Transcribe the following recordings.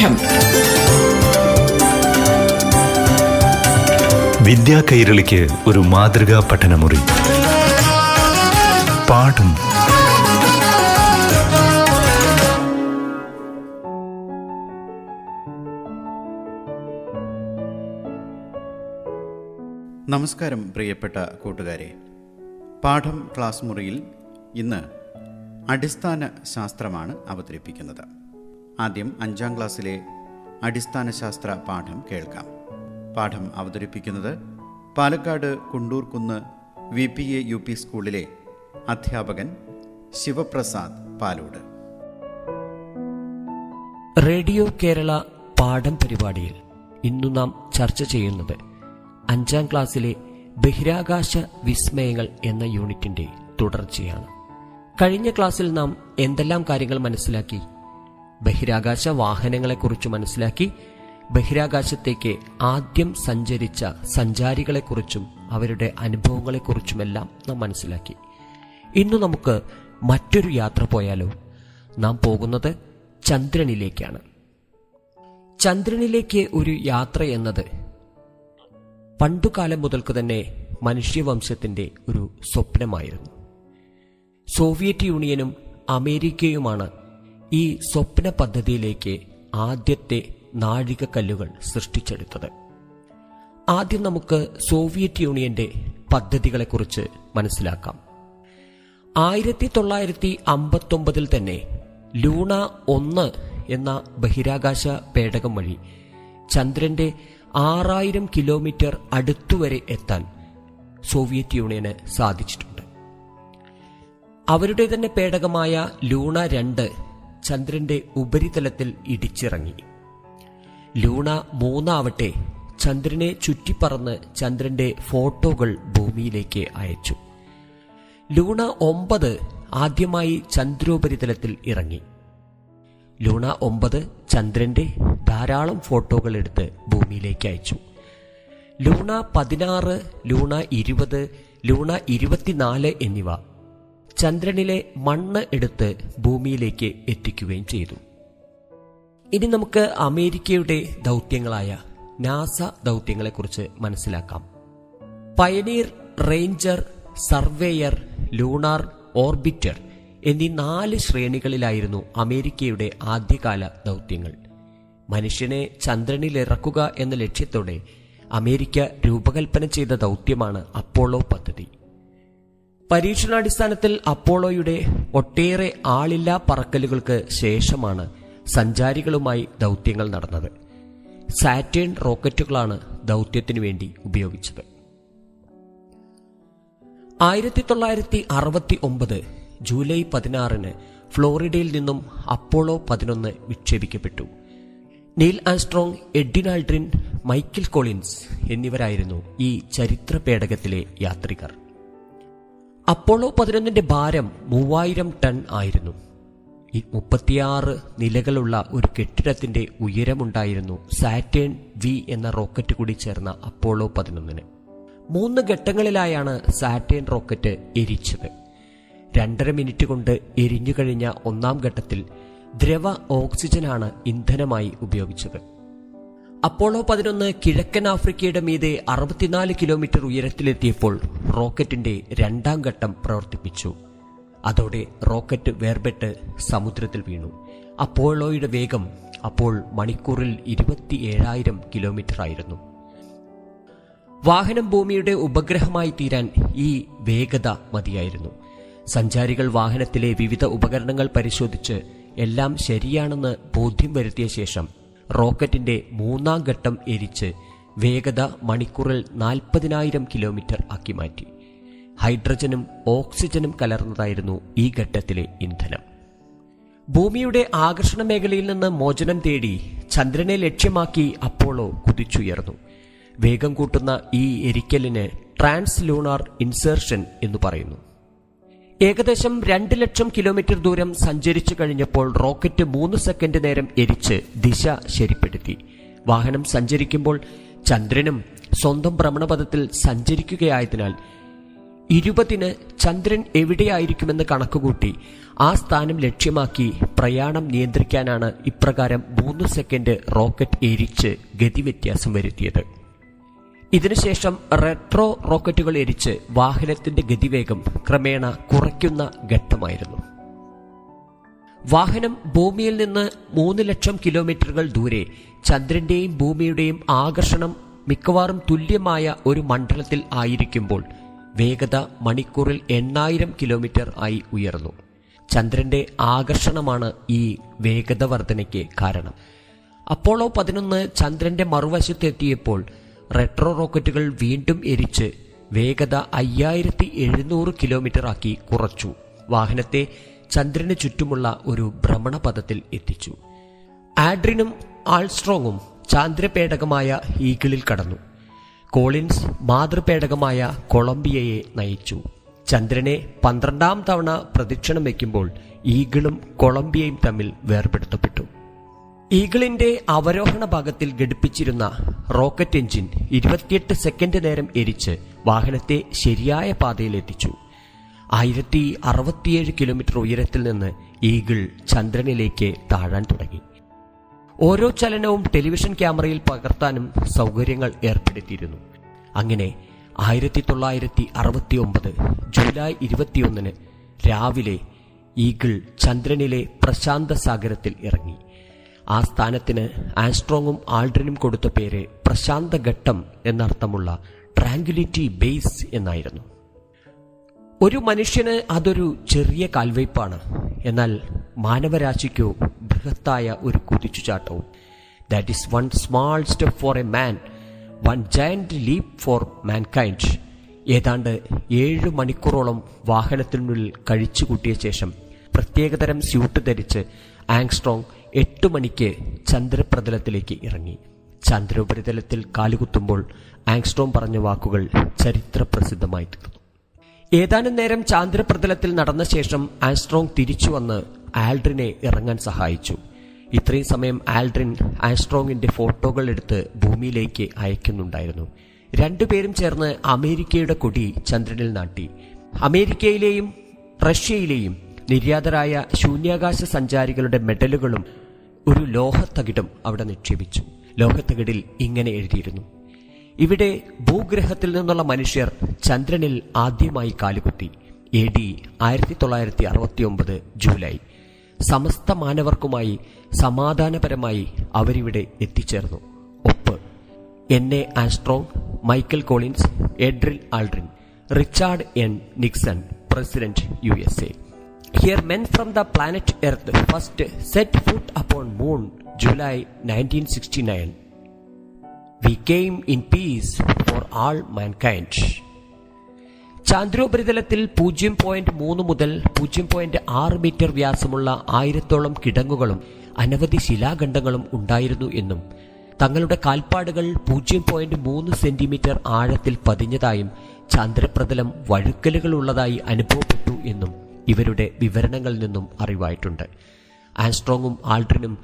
പാഠം വിദ്യാ കൈരളിക്ക് ഒരു മാതൃകാ പഠനമുറി. പാഠം. നമസ്കാരം പ്രിയപ്പെട്ട കൂട്ടുകാരെ. പാഠം ക്ലാസ് മുറിയിൽ ഇന്ന് അടിസ്ഥാന ശാസ്ത്രമാണ് അവതരിപ്പിക്കുന്നത്. ആദ്യം അഞ്ചാം ക്ലാസ്സിലെ അടിസ്ഥാന ശാസ്ത്ര പാഠം കേൾക്കാം. പാഠം അവതരിപ്പിക്കുന്നത് Palakkad Kundurkunnu V P A U P സ്കൂളിലെ അധ്യാപകൻ ശിവപ്രസാദ് പാലോട്. റേഡിയോ കേരള പാഠം പരിപാടിയിൽ ഇന്നു നാം ചർച്ച ചെയ്യുന്നത് അഞ്ചാം ക്ലാസ്സിലെ ബഹിരാകാശ വിസ്മയങ്ങൾ എന്ന യൂണിറ്റിന്റെ തുടർച്ചയാണ്. കഴിഞ്ഞ ക്ലാസ്സിൽ നാം എന്തെല്ലാം കാര്യങ്ങൾ മനസ്സിലാക്കി ബഹിരാകാശ വാഹനങ്ങളെക്കുറിച്ച് മനസ്സിലാക്കി ബഹിരാകാശത്തേക്ക് ആദ്യം സഞ്ചരിച്ച സഞ്ചാരികളെക്കുറിച്ചും അവരുടെ അനുഭവങ്ങളെക്കുറിച്ചുമെല്ലാം നാം മനസ്സിലാക്കി. ഇന്ന് നമുക്ക് മറ്റൊരു യാത്ര പോയാലോ? നാം പോകുന്നത് ചന്ദ്രനിലേക്കാണ്. ചന്ദ്രനിലേക്ക് ഒരു യാത്ര എന്നത് പണ്ടുകാലം മുതൽക്ക് തന്നെ മനുഷ്യവംശത്തിന്റെ ഒരു സ്വപ്നമായിരുന്നു. സോവിയറ്റ് യൂണിയനും അമേരിക്കയുമാണ് ഈ സ്വപ്ന പദ്ധതിയിലേക്ക് ആദ്യത്തെ നാഴികക്കല്ലുകൾ സൃഷ്ടിച്ചെടുത്തത്. ആദ്യം നമുക്ക് സോവിയറ്റ് യൂണിയന്റെ പദ്ധതികളെക്കുറിച്ച് മനസ്സിലാക്കാം. ആയിരത്തി തൊള്ളായിരത്തി അമ്പത്തൊമ്പതിൽ തന്നെ ലൂണ ഒന്ന് എന്ന ബഹിരാകാശ പേടകം വഴി ചന്ദ്രന്റെ ആറായിരം കിലോമീറ്റർ അടുത്തുവരെ എത്താൻ സോവിയറ്റ് യൂണിയന് സാധിച്ചിട്ടുണ്ട്. അവരുടെ തന്നെ പേടകമായ ലൂണ രണ്ട് ചന്ദ്രന്റെ ഉപരിതലത്തിൽ ഇടിച്ചിറങ്ങി. ലൂണ മൂന്നാവട്ടെ ചന്ദ്രനെ ചുറ്റിപ്പറന്ന് ചന്ദ്രന്റെ ഫോട്ടോകൾ ഭൂമിയിലേക്ക് അയച്ചു. ലൂണ ഒമ്പത് ആദ്യമായി ചന്ദ്രോപരിതലത്തിൽ ഇറങ്ങി. ലൂണ ഒമ്പത് ചന്ദ്രന്റെ ധാരാളം ഫോട്ടോകൾ എടുത്ത് ഭൂമിയിലേക്ക് അയച്ചു. ലൂണ പതിനാറ് ലൂണ ഇരുപത് ലൂണ ഇരുപത്തിനാല് എന്നിവ ചന്ദ്രനിലെ മണ്ണ് എടുത്ത് ഭൂമിയിലേക്ക് എത്തിക്കുകയും ചെയ്തു. ഇനി നമുക്ക് അമേരിക്കയുടെ ദൗത്യങ്ങളായ നാസ ദൗത്യങ്ങളെക്കുറിച്ച് മനസ്സിലാക്കാം. Pioneer Ranger Surveyor Lunar Orbiter എന്നീ നാല് ശ്രേണികളിലായിരുന്നു അമേരിക്കയുടെ ആദ്യകാല ദൗത്യങ്ങൾ. മനുഷ്യനെ ചന്ദ്രനിലിറക്കുക എന്ന ലക്ഷ്യത്തോടെ അമേരിക്ക രൂപകൽപ്പന ചെയ്ത ദൗത്യമാണ് അപ്പോളോ പദ്ധതി പരീക്ഷണാടിസ്ഥാനത്തിൽ അപ്പോളോയുടെ ഒട്ടേറെ ആളില്ലാ പറക്കലുകൾക്ക് ശേഷമാണ് സഞ്ചാരികളുമായി ദൗത്യങ്ങൾ നടന്നത്. സാറ്റേൺ റോക്കറ്റുകളാണ് ദൗത്യത്തിനു വേണ്ടി ഉപയോഗിച്ചത്. ആയിരത്തി തൊള്ളായിരത്തി അറുപത്തി ഒമ്പത് ജൂലൈ പതിനാറിന് ഫ്ലോറിഡയിൽ നിന്നും അപ്പോളോ പതിനൊന്ന് വിക്ഷേപിക്കപ്പെട്ടു. Neil Armstrong Edwin Aldrin Michael Collins എന്നിവരായിരുന്നു ഈ ചരിത്ര പേടകത്തിലെ യാത്രികർ. അപ്പോളോ പതിനൊന്നിന്റെ ഭാരം മൂവായിരം ടൺ ആയിരുന്നു. ഈ മുപ്പത്തിയാറ് നിലകളുള്ള ഒരു കെട്ടിടത്തിന്റെ ഉയരമുണ്ടായിരുന്നു സാറ്റേൺ വി എന്ന റോക്കറ്റ് കൂടി ചേർന്ന അപ്പോളോ പതിനൊന്നിന്. മൂന്ന് ഘട്ടങ്ങളിലായാണ് സാറ്റേൺ റോക്കറ്റ് എരിച്ചത്. രണ്ടര മിനിറ്റ് കൊണ്ട് എരിഞ്ഞു കഴിഞ്ഞ ഒന്നാം ഘട്ടത്തിൽ ദ്രവ ഓക്സിജനാണ് ഇന്ധനമായി ഉപയോഗിച്ചത്. അപ്പോളോ പതിനൊന്ന് കിഴക്കൻ ആഫ്രിക്കയുടെ മീതെ അറുപത്തിനാല് കിലോമീറ്റർ ഉയരത്തിലെത്തിയപ്പോൾ റോക്കറ്റിന്റെ രണ്ടാം ഘട്ടം പ്രവർത്തിപ്പിച്ചു. അതോടെ റോക്കറ്റ് വേർപെട്ട് സമുദ്രത്തിൽ വീണു. അപ്പോളോയുടെ വേഗം അപ്പോൾ മണിക്കൂറിൽ ഇരുപത്തി ഏഴായിരം കിലോമീറ്റർ ആയിരുന്നു. വാഹനം ഭൂമിയുടെ ഉപഗ്രഹമായി തീരാൻ ഈ വേഗത മതിയായിരുന്നു. സഞ്ചാരികൾ വാഹനത്തിലെ വിവിധ ഉപകരണങ്ങൾ പരിശോധിച്ച് എല്ലാം ശരിയാണെന്ന് ബോധ്യം വരുത്തിയ ശേഷം റോക്കറ്റിന്റെ മൂന്നാം ഘട്ടം എരിച്ച് വേഗത മണിക്കൂറിൽ നാൽപ്പതിനായിരം കിലോമീറ്റർ ആക്കി മാറ്റി. ഹൈഡ്രജനും ഓക്സിജനും കലർന്നതായിരുന്നു ഈ ഘട്ടത്തിലെ ഇന്ധനം. ഭൂമിയുടെ ആകർഷണ മേഖലയിൽ നിന്ന് മോചനം തേടി ചന്ദ്രനെ ലക്ഷ്യമാക്കി അപ്പോളോ കുതിച്ചുയർന്നു. വേഗം കൂട്ടുന്ന ഈ എരിക്കലിന് ട്രാൻസ് ലൂണാർ ഇൻസേർഷൻ എന്ന് പറയുന്നു. ഏകദേശം രണ്ട് ലക്ഷം കിലോമീറ്റർ ദൂരം സഞ്ചരിച്ചു കഴിഞ്ഞപ്പോൾ റോക്കറ്റ് മൂന്ന് സെക്കൻഡ് നേരം എരിച്ച് ദിശ ശരിപ്പെടുത്തി. വാഹനം സഞ്ചരിക്കുമ്പോൾ ചന്ദ്രനും സ്വന്തം ഭ്രമണപഥത്തിൽ സഞ്ചരിക്കുകയായതിനാൽ ഇരുപതിന് ചന്ദ്രൻ എവിടെയായിരിക്കുമെന്ന് കണക്കുകൂട്ടി ആ സ്ഥാനം ലക്ഷ്യമാക്കി പ്രയാണം നിയന്ത്രിക്കാനാണ് ഇപ്രകാരം മൂന്ന് സെക്കൻഡ് റോക്കറ്റ് എരിച്ച് ഗതിവ്യത്യാസം വരുത്തിയത്. ഇതിനുശേഷം റെട്രോ റോക്കറ്റുകൾ എരിച്ച് വാഹനത്തിന്റെ ഗതിവേഗം ക്രമേണ കുറയ്ക്കുന്ന ഘട്ടമായിരുന്നു. വാഹനം ഭൂമിയിൽ നിന്ന് മൂന്ന് ലക്ഷം കിലോമീറ്ററുകൾ ദൂരെ ചന്ദ്രന്റെയും ഭൂമിയുടെയും ആകർഷണം മിക്കവാറും തുല്യമായ ഒരു മണ്ഡലത്തിൽ ആയിരിക്കുമ്പോൾ വേഗത മണിക്കൂറിൽ എണ്ണായിരം കിലോമീറ്റർ ആയി ഉയർന്നു. ചന്ദ്രന്റെ ആകർഷണമാണ് ഈ വേഗത വർധനയ്ക്ക് കാരണം. അപ്പോളോ പതിനൊന്ന് ചന്ദ്രന്റെ മറുവശത്തെത്തിയപ്പോൾ റെട്രോ റോക്കറ്റുകൾ വീണ്ടും എരിച്ച് വേഗത അയ്യായിരത്തി എഴുന്നൂറ് കിലോമീറ്റർ ആക്കി കുറച്ചു. വാഹനത്തെ ചന്ദ്രന് ചുറ്റുമുള്ള ഒരു ഭ്രമണപഥത്തിൽ എത്തിച്ചു. ആഡ്രിനും ആൾസ്ട്രോങ്ങും ചാന്ദ്രപേടകമായ ഈഗിളിൽ കടന്നു. കോളിൻസ് മാതൃപേടകമായ കൊളംബിയയെ നയിച്ചു. ചന്ദ്രനെ പന്ത്രണ്ടാം തവണ പ്രദക്ഷിണം വയ്ക്കുമ്പോൾ ഈഗിളും കൊളംബിയയും തമ്മിൽ വേർപെടുത്തപ്പെട്ടു. ഈഗിളിന്റെ അവരോഹണ ഭാഗത്തിൽ ഘടിപ്പിച്ചിരുന്ന റോക്കറ്റ് എഞ്ചിൻ ഇരുപത്തിയെട്ട് സെക്കൻഡ് നേരം എരിച്ച് വാഹനത്തെ ശരിയായ പാതയിലെത്തിച്ചു ആയിരത്തി അറുപത്തിയേഴ് കിലോമീറ്റർ ഉയരത്തിൽ നിന്ന് ഈഗിൾ ചന്ദ്രനിലേക്ക് താഴാൻ തുടങ്ങി. ഓരോ ചലനവും ടെലിവിഷൻ ക്യാമറയിൽ പകർത്താനും സൗകര്യങ്ങൾ ഏർപ്പെടുത്തിയിരുന്നു. അങ്ങനെ ആയിരത്തി തൊള്ളായിരത്തി അറുപത്തി ഒമ്പത് ജൂലൈ ഇരുപത്തിയൊന്നിന് രാവിലെ ഈഗിൾ ചന്ദ്രനിലെ പ്രശാന്ത സാഗരത്തിൽ ഇറങ്ങി. ആ സ്ഥാനത്തിന് ആസ്ട്രോങ്ങും ആൾഡ്രിനും കൊടുത്ത പേര് പ്രശാന്ത ഘട്ടം എന്നർത്ഥമുള്ള ട്രാങ്കുലിറ്റി ബേസ് എന്നായിരുന്നു. ഒരു മനുഷ്യന് അതൊരു ചെറിയ കാൽവയ്പാണ് എന്നാൽ മാനവരാശിക്കോ ബൃഹത്തായ ഒരു കുതിച്ചുചാട്ടവും. That is one small step for a man one giant leap for mankind ഏതാണ്ട് ഏഴ് മണിക്കൂറോളം വാഹനത്തിനുള്ളിൽ കഴിച്ചു കൂട്ടിയ ശേഷം പ്രത്യേകതരം സ്യൂട്ട് ധരിച്ച് ആങ്സ്ട്രോങ് എട്ട് മണിക്ക് ചന്ദ്രപ്രതലത്തിലേക്ക് ഇറങ്ങി. ചന്ദ്രോപരിതലത്തിൽ കാലുകുത്തുമ്പോൾ ആങ്സ്ട്രോം പറഞ്ഞ വാക്കുകൾ ചരിത്രപ്രസിദ്ധമായി തീർന്നു. ഏതാനും നേരം ചാന്ദ്രപ്രതലത്തിൽ നടന്ന ശേഷം ആൻസ്ട്രോങ് തിരിച്ചു വന്ന് ആൽഡ്രിനെ ഇറങ്ങാൻ സഹായിച്ചു. ഇത്രയും സമയം ആൽഡ്രിൻ ആസ്ട്രോങ്ങിന്റെ ഫോട്ടോകൾ എടുത്ത് ഭൂമിയിലേക്ക് അയക്കുന്നുണ്ടായിരുന്നു. രണ്ടുപേരും ചേർന്ന് അമേരിക്കയുടെ കൊടി ചന്ദ്രനിൽ നാട്ടി. അമേരിക്കയിലെയും റഷ്യയിലെയും നിര്യാതരായ ശൂന്യാകാശ സഞ്ചാരികളുടെ മെഡലുകളും ഒരു ലോഹത്തകിടും അവിടെ നിക്ഷേപിച്ചു. ലോഹത്തകിടിൽ ഇങ്ങനെ എഴുതിയിരുന്നു. ഇവിടെ ഭൂഗ്രഹത്തിൽ നിന്നുള്ള മനുഷ്യർ ചന്ദ്രനിൽ ആദ്യമായി കാലുകുത്തി. എ ഡി ആയിരത്തി തൊള്ളായിരത്തി അറുപത്തി ഒമ്പത് ജൂലൈ. സമസ്ത മാനവർക്കുമായി സമാധാനപരമായി അവരിവിടെ എത്തിച്ചേർന്നു. ഒപ്പ്. എന്നെ Armstrong Michael Collins Edwin Aldrin Richard N Nixon president U S A. Here men from the planet earth first set foot upon moon July nineteen sixty nine we peace for all mankind ചാന്ദ്രോപരിതലത്തിൽ പൂജ്യം point മൂന്ന് മുതൽ പൂജ്യം point ആറ് metre വ്യാസമുള്ള ആയിരത്തോളം കിടങ്ങുകളും അനവധി ശിലാഖണ്ഡങ്ങളും ഉണ്ടായിരുന്നു എന്നും തങ്ങളുടെ കാൽപ്പാടുകൾ പൂജ്യം പോയിന്റ് മൂന്ന് സെന്റിമീറ്റർ ആഴത്തിൽ പതിഞ്ഞതായും ചന്ദ്രപ്രതലം വഴുക്കലുകളുള്ളതായി അനുഭവപ്പെട്ടു എന്നും ഇവരുടെ വിവരണങ്ങളിൽ നിന്നും അറിവായിട്ടുണ്ട്. ആൻസ്ട്രോങ്ങും ആൾട്രിനും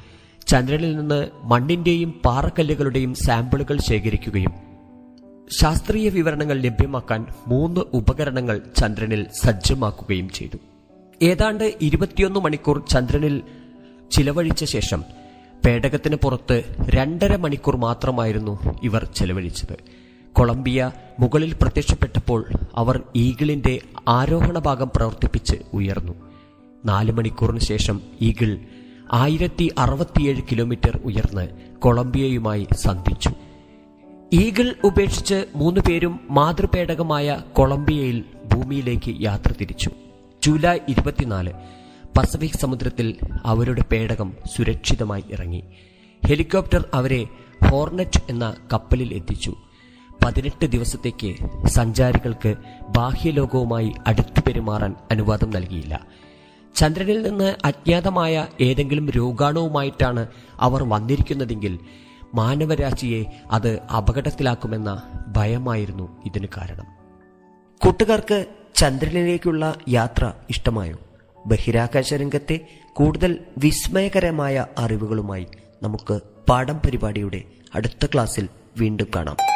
ചന്ദ്രനിൽ നിന്ന് മണ്ണിന്റെയും പാറക്കല്ലുകളുടെയും സാമ്പിളുകൾ ശേഖരിക്കുകയും ശാസ്ത്രീയ വിവരണങ്ങൾ ലഭ്യമാക്കാൻ മൂന്ന് ഉപകരണങ്ങൾ ചന്ദ്രനിൽ സജ്ജമാക്കുകയും ചെയ്തു. ഏതാണ്ട് ഇരുപത്തിയൊന്ന് മണിക്കൂർ ചന്ദ്രനിൽ ചിലവഴിച്ച ശേഷം പേടകത്തിന് പുറത്ത് രണ്ടര മണിക്കൂർ മാത്രമായിരുന്നു ഇവർ ചെലവഴിച്ചത്. കൊളംബിയ മുകളിൽ പ്രത്യക്ഷപ്പെട്ടപ്പോൾ അവർ ഈഗിളിന്റെ ആരോഹണ ഭാഗം പ്രവർത്തിപ്പിച്ച് ഉയർന്നു. നാല് മണിക്കൂറിന് ശേഷം ഈഗിൾ ആയിരത്തി അറുപത്തിയേഴ് കിലോമീറ്റർ ഉയർന്ന് കൊളംബിയയുമായി സന്ധിച്ചു. ഈഗിൾ ഉപേക്ഷിച്ച് മൂന്ന് പേരും മാതൃപേടകമായ കൊളംബിയയിൽ ഭൂമിയിലേക്ക് യാത്ര തിരിച്ചു. ജൂലൈ ഇരുപത്തിനാല് പസഫിക് സമുദ്രത്തിൽ അവരുടെ പേടകം സുരക്ഷിതമായി ഇറങ്ങി. ഹെലികോപ്റ്റർ അവരെ ഹോർണറ്റ് എന്ന കപ്പലിൽ എത്തിച്ചു. പതിനെട്ട് ദിവസത്തേക്ക് സഞ്ചാരികൾക്ക് ബാഹ്യലോകവുമായി അടുത്തു പെരുമാറാൻ അനുവാദം നൽകിയില്ല. ചന്ദ്രനിൽ നിന്ന് അജ്ഞാതമായ ഏതെങ്കിലും രോഗാണുവുമായിട്ടാണ് അവർ വന്നിരിക്കുന്നതെങ്കിൽ മാനവരാശിയെ അത് അപകടത്തിലാക്കുമെന്ന ഭയമായിരുന്നു ഇതിന് കാരണം. കൂട്ടുകാർക്ക് ചന്ദ്രനിലേക്കുള്ള യാത്ര ഇഷ്ടമായോ? ബഹിരാകാശ രംഗത്തെ കൂടുതൽ വിസ്മയകരമായ അറിവുകളുമായി നമുക്ക് പാഠം പരിപാടിയുടെ അടുത്ത ക്ലാസ്സിൽ വീണ്ടും കാണാം.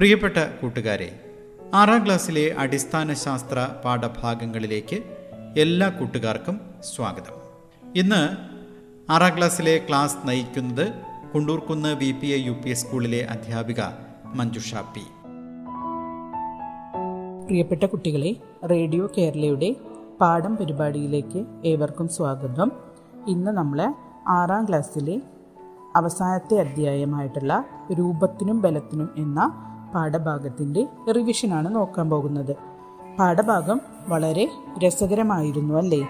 പ്രിയപ്പെട്ട കൂട്ടുകാരെ ആറാം ക്ലാസ്സിലെ അടിസ്ഥാന ശാസ്ത്ര പാഠഭാഗങ്ങളിലേക്ക് എല്ലാ കൂട്ടുകാർക്കും സ്വാഗതം. ഇന്ന് ആറാം ക്ലാസ്സിലെ ക്ലാസ് നയിക്കുന്നത് Kundurkunnu V P A U P S സ്കൂളിലെ അധ്യാപിക മഞ്ജുഷ പി. പ്രിയപ്പെട്ട കുട്ടികളെ റേഡിയോ കേരളയുടെ പാഠം പരിപാടിയിലേക്ക് ഏവർക്കും സ്വാഗതം. ഇന്ന് നമ്മൾ ആറാം ക്ലാസ്സിലെ അവസാനത്തെ അധ്യായമായിട്ടുള്ള രൂപത്തിനും ബലത്തിനും എന്ന പാഠഭാഗത്തിന്റെ റിവിഷനാണ് നോക്കാൻ പോകുന്നത്. പാഠഭാഗം വളരെ രസകരമായിരുന്നു അല്ലേ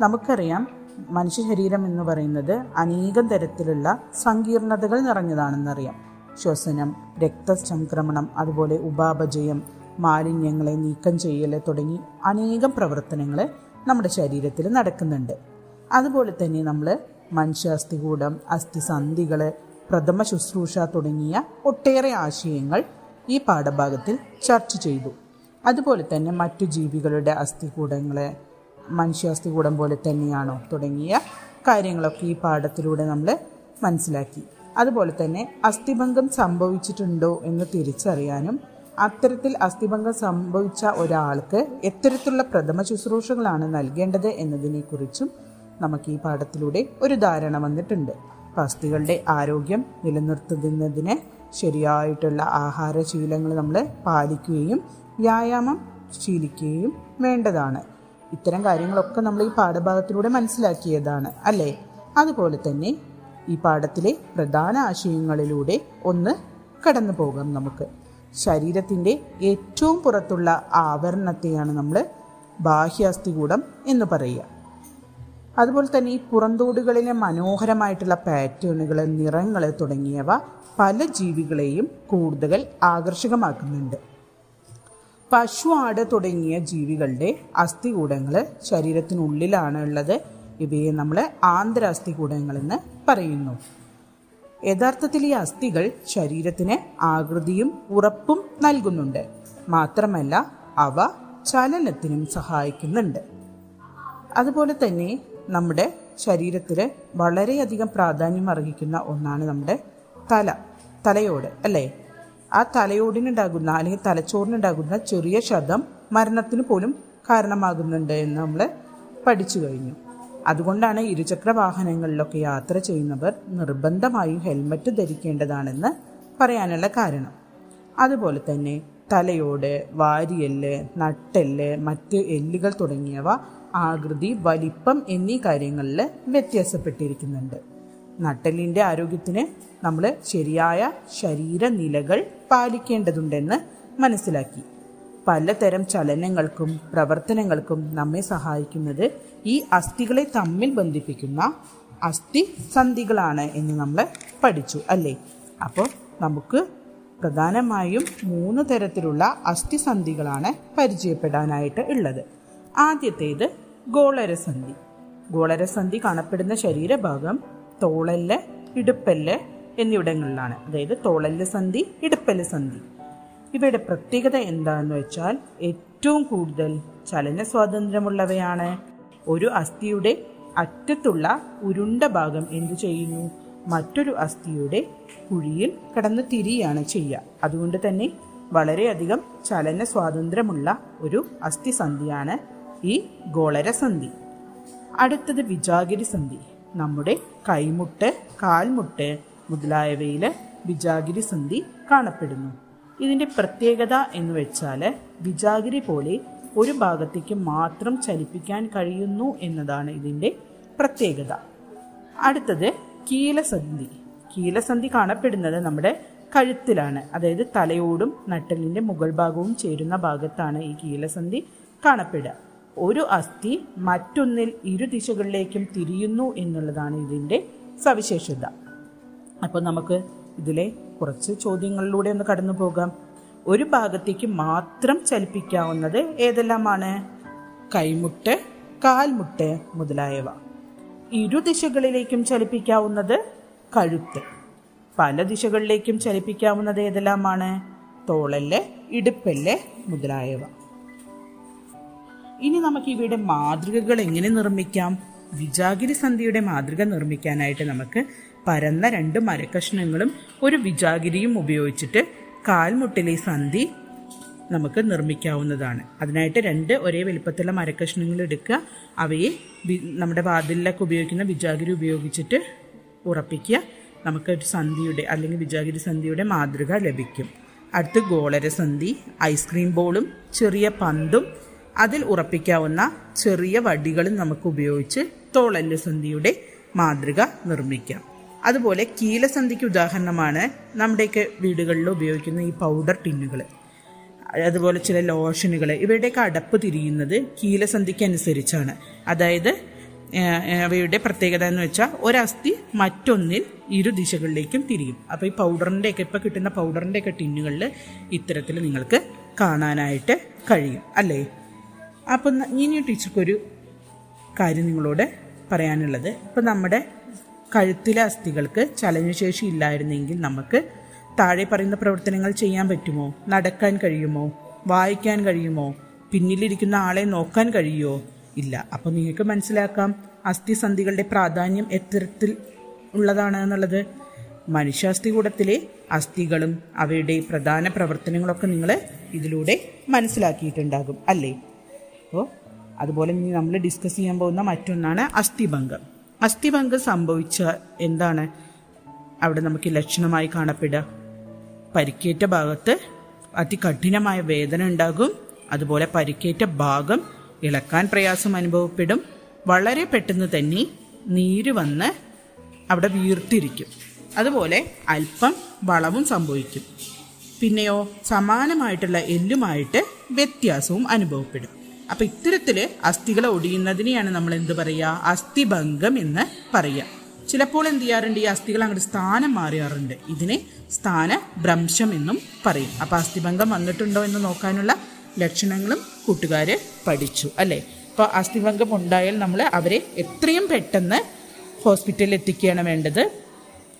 നമുക്കറിയാം മനുഷ്യ ശരീരം എന്ന് പറയുന്നത് അനേകം തരത്തിലുള്ള സങ്കീർണതകൾ നിറഞ്ഞതാണെന്നറിയാം. ശ്വസനം രക്തസംക്രമണം അതുപോലെ ഉപാപചയം മാലിന്യങ്ങളെ നീക്കം ചെയ്യൽ തുടങ്ങി അനേകം പ്രവർത്തനങ്ങൾ നമ്മുടെ ശരീരത്തിൽ നടക്കുന്നുണ്ട്. അതുപോലെ തന്നെ നമ്മൾ മനുഷ്യാസ്ഥികൂടം അസ്ഥിസന്ധികൾ പ്രഥമ ശുശ്രൂഷ തുടങ്ങിയ ഒട്ടേറെ ആശയങ്ങൾ ഈ പാഠഭാഗത്തിൽ ചർച്ച ചെയ്തു. അതുപോലെ തന്നെ മറ്റു ജീവികളുടെ അസ്ഥികൂടങ്ങളെ മനുഷ്യാസ്ഥികൂടം പോലെ തന്നെയാണോ തുടങ്ങിയ കാര്യങ്ങളൊക്കെ ഈ പാഠത്തിലൂടെ നമ്മൾ മനസ്സിലാക്കി. അതുപോലെ തന്നെ അസ്ഥിഭംഗം സംഭവിച്ചിട്ടുണ്ടോ എന്ന് തിരിച്ചറിയാനും അത്തരത്തിൽ അസ്ഥിഭംഗം സംഭവിച്ച ഒരാൾക്ക് എത്തരത്തിലുള്ള പ്രഥമ ശുശ്രൂഷകളാണ് നൽകേണ്ടത് എന്നതിനെക്കുറിച്ചും നമുക്ക് ഈ പാഠത്തിലൂടെ ഒരു ധാരണ വന്നിട്ടുണ്ട്. അസ്ഥികളുടെ ആരോഗ്യം നിലനിർത്തുന്നതിന് ശരിയായിട്ടുള്ള ആഹാരശീലങ്ങൾ നമ്മൾ പാലിക്കുകയും വ്യായാമം ശീലിക്കുകയും വേണ്ടതാണ്. ഇത്തരം കാര്യങ്ങളൊക്കെ നമ്മൾ ഈ പാഠഭാഗത്തിലൂടെ മനസ്സിലാക്കിയതാണ് അല്ലേ? അതുപോലെ തന്നെ ഈ പാഠത്തിലെ പ്രധാന ആശയങ്ങളിലൂടെ ഒന്ന് കടന്നു പോകാം നമുക്ക്. ശരീരത്തിന്റെ ഏറ്റവും പുറത്തുള്ള ആവരണത്തെയാണ് നമ്മൾ ബാഹ്യാസ്ഥികൂടം എന്ന് പറയുക. അതുപോലെ തന്നെ ഈ പുറന്തോടുകളിലെ മനോഹരമായിട്ടുള്ള പാറ്റേണുകൾ നിറങ്ങൾ തുടങ്ങിയവ പല ജീവികളെയും കൂടുതൽ ആകർഷകമാക്കുന്നുണ്ട്. പശു ആട് തുടങ്ങിയ ജീവികളുടെ അസ്ഥികൂടങ്ങൾ ശരീരത്തിനുള്ളിലാണ് ഉള്ളത്. ഇവയെ നമ്മൾ ആന്തരാസ്ഥികൂടങ്ങൾ എന്ന് പറയുന്നു. യഥാർത്ഥത്തിൽ ഈ അസ്ഥികൾ ശരീരത്തിന് ആകൃതിയും ഉറപ്പും നൽകുന്നുണ്ട്. മാത്രമല്ല അവ ചലനത്തിനും സഹായിക്കുന്നുണ്ട്. അതുപോലെ തന്നെ നമ്മുടെ ശരീരത്തിൽ വളരെയധികം പ്രാധാന്യം അർഹിക്കുന്ന ഒന്നാണ് നമ്മുടെ തല. തലയോട് അല്ലേ? ആ തലയോടിനുണ്ടാകുന്ന അല്ലെങ്കിൽ തലച്ചോറിനുണ്ടാകുന്ന ചെറിയ ശതം മരണത്തിന് പോലും കാരണമാകുന്നുണ്ട് എന്ന് നമ്മൾ പഠിച്ചു കഴിഞ്ഞു. അതുകൊണ്ടാണ് ഇരുചക്ര വാഹനങ്ങളിലൊക്കെ യാത്ര ചെയ്യുന്നവർ നിർബന്ധമായും ഹെൽമറ്റ് ധരിക്കേണ്ടതാണെന്ന് പറയാനുള്ള കാരണം. അതുപോലെ തന്നെ തലയോട് വാരിയെല്ല് നട്ടെല്ല് മറ്റ് എല്ലുകൾ തുടങ്ങിയവ ആകൃതി വലിപ്പം എന്നീ കാര്യങ്ങളിൽ വ്യത്യാസപ്പെട്ടിരിക്കുന്നുണ്ട്. നട്ടലിന്റെ ആരോഗ്യത്തിന് നമ്മൾ ശരിയായ ശരീരനിലകൾ പാലിക്കേണ്ടതുണ്ടെന്ന് മനസ്സിലാക്കി. പലതരം ചലനങ്ങൾക്കും പ്രവർത്തനങ്ങൾക്കും നമ്മെ സഹായിക്കുന്നത് ഈ അസ്ഥികളെ തമ്മിൽ ബന്ധിപ്പിക്കുന്ന അസ്ഥി സന്ധികളാണ് എന്ന് നമ്മൾ പഠിച്ചു അല്ലേ? അപ്പോൾ നമുക്ക് പ്രധാനമായും മൂന്ന് തരത്തിലുള്ള അസ്ഥിസന്ധികളാണ് പരിചയപ്പെടാനായിട്ട് ഉള്ളത്. ആദ്യത്തേത് ഗോളരസന്ധി. ഗോളരസന്ധി കാണപ്പെടുന്ന ശരീരഭാഗം തോളല്ല് ഇടുപ്പല്ല് എന്നിവിടങ്ങളിലാണ്. അതായത് തോളല്ല് സന്ധി ഇടുപ്പല്ല് സന്ധി. ഇവയുടെ പ്രത്യേകത എന്താണെന്ന് വെച്ചാൽ ഏറ്റവും കൂടുതൽ ചലന സ്വാതന്ത്ര്യമുള്ളവയാണ്. ഒരു അസ്ഥിയുടെ അറ്റത്തുള്ള ഉരുണ്ട ഭാഗം എന്തു ചെയ്യുന്നു? മറ്റൊരു അസ്ഥിയുടെ കുഴിയിൽ കടന്ന് തിരിയാണ് ചെയ്യുക. അതുകൊണ്ട് തന്നെ വളരെയധികം ചലന സ്വാതന്ത്ര്യമുള്ള ഒരു അസ്ഥിസന്ധിയാണ് ഈ ഗോളരസന്ധി. അടുത്തത് വിജാഗിരി സന്ധി നമ്മുടെ കൈമുട്ട് കാൽമുട്ട് മുതലായവയിൽ വിജാഗിരി സന്ധി കാണപ്പെടുന്നു. ഇതിന്റെ പ്രത്യേകത എന്ന് വെച്ചാൽ വിജാഗിരി പോലെ ഒരു ഭാഗത്തേക്ക് മാത്രം ചലിപ്പിക്കാൻ കഴിയുന്നു എന്നതാണ് ഇതിന്റെ പ്രത്യേകത. അടുത്തത് കീലസന്ധി. കീലസന്ധി കാണപ്പെടുന്നത് നമ്മുടെ കഴുത്തിലാണ്. അതായത് തലയോടും നട്ടലിന്റെ മുകൾ ഭാഗവും ചേരുന്ന ഭാഗത്താണ് ഈ കീലസന്ധി കാണപ്പെടുക. ഒരു അസ്ഥി മറ്റൊന്നിൽ ഇരു ദിശകളിലേക്കും തിരിയുന്നു എന്നുള്ളതാണ് ഇതിന്റെ സവിശേഷത. അപ്പോൾ നമുക്ക് ഇതിലെ കുറച്ച് ചോദ്യങ്ങളിലൂടെ ഒന്ന് കടന്നു പോകാം. ഒരു ഭാഗത്തേക്ക് മാത്രം ചലിപ്പിക്കാവുന്നത് ഏതെല്ലാമാണ്? കൈമുട്ട് കാൽമുട്ട് മുതലായവ. ഇരു ദിശകളിലേക്കും ചലിപ്പിക്കാവുന്നത് കഴുത്ത്. പല ദിശകളിലേക്കും ചലിപ്പിക്കാവുന്നത് ഏതെല്ലാമാണ്? തോളൽ ഇടുപ്പൽ മുതലായവ. ഇനി നമുക്ക് ഇവയുടെ മാതൃകകൾ എങ്ങനെ നിർമ്മിക്കാം? വിജാഗിരി സന്ധിയുടെ മാതൃക നിർമ്മിക്കാനായിട്ട് നമുക്ക് പരന്ന രണ്ട് മരക്കഷ്ണങ്ങളും ഒരു വിജാഗിരിയും ഉപയോഗിച്ചിട്ട് കാൽമുട്ടിലെ സന്ധി നമുക്ക് നിർമ്മിക്കാവുന്നതാണ്. അതിനായിട്ട് രണ്ട് ഒരേ വലുപ്പത്തിലുള്ള മരക്കഷ്ണങ്ങൾ എടുക്കുക. അവയെ നമ്മുടെ വാതിലിലൊക്കെ ഉപയോഗിക്കുന്ന വിജാഗിരി ഉപയോഗിച്ചിട്ട് ഉറപ്പിക്കുക. നമുക്ക് ഒരു സന്ധിയുടെ അല്ലെങ്കിൽ വിജാഗിരി സന്ധിയുടെ മാതൃക ലഭിക്കും. അടുത്ത് ഗോളര സന്ധി ഐസ്ക്രീം ബോളും ചെറിയ പന്തും അതിൽ ഉറപ്പിക്കാവുന്ന ചെറിയ വടികളും നമുക്ക് ഉപയോഗിച്ച് തോളല്ല് സന്ധിയുടെ മാതൃക നിർമ്മിക്കാം. അതുപോലെ കീലസന്ധിക്ക് ഉദാഹരണമാണ് നമ്മുടെയൊക്കെ വീടുകളിൽ ഉപയോഗിക്കുന്ന ഈ പൗഡർ ടിന്നുകൾ അതുപോലെ ചില ലോഷനുകൾ ഇവയുടെയൊക്കെ അടപ്പ് തിരിയുന്നത് കീലസന്ധിക്ക് അനുസരിച്ചാണ് അതായത് അവയുടെ പ്രത്യേകത എന്ന് വെച്ചാൽ ഒരസ്ഥി മറ്റൊന്നിൽ ഇരു ദിശകളിലേക്കും തിരിയും. അപ്പോൾ ഈ പൗഡറിന്റെ ഒക്കെ ഇപ്പോൾ കിട്ടുന്ന പൗഡറിന്റെ ഒക്കെ ടിന്നുകളിൽ ഇത്തരത്തിൽ നിങ്ങൾക്ക് കാണാനായിട്ട് കഴിയും. അല്ലേ? അപ്പം ഇനി ടീച്ചർക്കൊരു കാര്യം നിങ്ങളോട് പറയാനുള്ളത്. ഇപ്പം നമ്മുടെ കഴുത്തിലെ അസ്ഥികൾക്ക് ചലനശേഷി ഇല്ലായിരുന്നെങ്കിൽ നമുക്ക് താഴെ പറയുന്ന പ്രവർത്തനങ്ങൾ ചെയ്യാൻ പറ്റുമോ? നടക്കാൻ കഴിയുമോ? വായിക്കാൻ കഴിയുമോ? പിന്നിലിരിക്കുന്ന ആളെ നോക്കാൻ കഴിയുമോ? ഇല്ല. അപ്പം നിങ്ങൾക്ക് മനസ്സിലാക്കാം അസ്ഥിസന്ധികളുടെ പ്രാധാന്യം എത്തരത്തിൽ ഉള്ളതാണ് എന്നുള്ളത്. മനുഷ്യാസ്ഥികൂടത്തിലെ അസ്ഥികളും അവയുടെ പ്രധാന പ്രവർത്തനങ്ങളൊക്കെ നിങ്ങൾ ഇതിലൂടെ മനസ്സിലാക്കിയിട്ടുണ്ടാകും. അല്ലേ? അപ്പോൾ അതുപോലെ ഇനി നമ്മൾ ഡിസ്കസ് ചെയ്യാൻ പോകുന്ന മറ്റൊന്നാണ് അസ്ഥിഭംഗം. അസ്ഥിഭംഗം സംഭവിച്ച എന്താണ്? അവിടെ നമുക്ക് ലക്ഷണമായി കാണപ്പെടുക. പരിക്കേറ്റ ഭാഗത്ത് അതികഠിനമായ വേദന ഉണ്ടാകും. അതുപോലെ പരിക്കേറ്റ ഭാഗം ഇളക്കാൻ പ്രയാസം അനുഭവപ്പെടും. വളരെ പെട്ടെന്ന് തന്നെ നീര് വന്ന് അവിടെ വീർത്തിരിക്കും. അതുപോലെ അല്പം വളവും സംഭവിക്കും. പിന്നെയോ സമാനമായിട്ടുള്ള എല്ലുമായിട്ട് വ്യത്യാസവും അനുഭവപ്പെടും. അപ്പൊ ഇത്തരത്തിൽ അസ്ഥികൾ ഒടിയുന്നതിനെയാണ് നമ്മൾ എന്ത് പറയുക അസ്ഥിഭംഗം എന്ന് പറയുക ചിലപ്പോൾ എന്ത് ചെയ്യാറുണ്ട്? ഈ അസ്ഥികൾ അങ്ങോട്ട് സ്ഥാനം മാറിയാറുണ്ട്. ഇതിനെ സ്ഥാന ഭ്രംശം എന്നും പറയും. അപ്പൊ അസ്ഥിഭംഗം വന്നിട്ടുണ്ടോ എന്ന് നോക്കാനുള്ള ലക്ഷണങ്ങളും കൂട്ടുകാര് പഠിച്ചു അല്ലേ? അപ്പോൾ അസ്ഥിഭംഗം ഉണ്ടായാൽ നമ്മൾ അവരെ എത്രയും പെട്ടെന്ന് ഹോസ്പിറ്റലിൽ എത്തിക്കുകയാണ് വേണ്ടത്.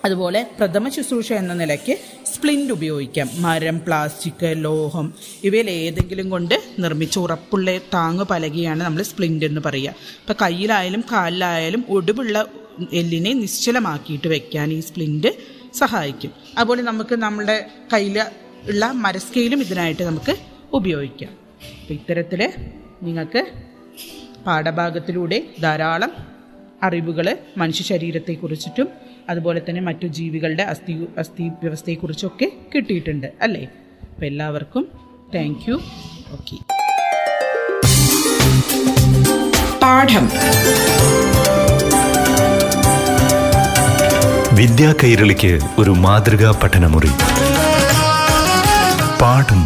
അതുപോലെ പ്രഥമ ശുശ്രൂഷ എന്ന നിലയ്ക്ക് സ്പ്ലിന്റ് ഉപയോഗിക്കാം. മരം പ്ലാസ്റ്റിക് ലോഹം ഇവയിൽ ഏതെങ്കിലും കൊണ്ട് നിർമ്മിച്ച ഉറപ്പുള്ള താങ്ങ് പലകയാണ് നമ്മൾ സ്പ്ലിന്റ് എന്ന് പറയുക. ഇപ്പം കയ്യിലായാലും കാലിലായാലും ഒടുവുള്ള എല്ലിനെ നിശ്ചലമാക്കിയിട്ട് വെക്കാൻ ഈ സ്പ്ലിന്റ് സഹായിക്കും. അതുപോലെ നമുക്ക് നമ്മുടെ കയ്യിൽ ഉള്ള മരസ്കെയിലും ഇതിനായിട്ട് നമുക്ക് ഉപയോഗിക്കാം. അപ്പം ഇത്തരത്തിൽ നിങ്ങൾക്ക് പാഠഭാഗത്തിലൂടെ ധാരാളം അറിവുകൾ മനുഷ്യ ശരീരത്തെക്കുറിച്ചിട്ടും അതുപോലെ തന്നെ മറ്റു ജീവികളുടെ അസ്ഥി അസ്ഥി വ്യവസ്ഥയെക്കുറിച്ചൊക്കെ കിട്ടിയിട്ടുണ്ട് അല്ലേ? അപ്പം എല്ലാവർക്കും താങ്ക് യു ഓക്കെ പാഠം. വിദ്യാ കൈരളിക്ക് ഒരു മാതൃകാ പഠനമുറി. പാഠം.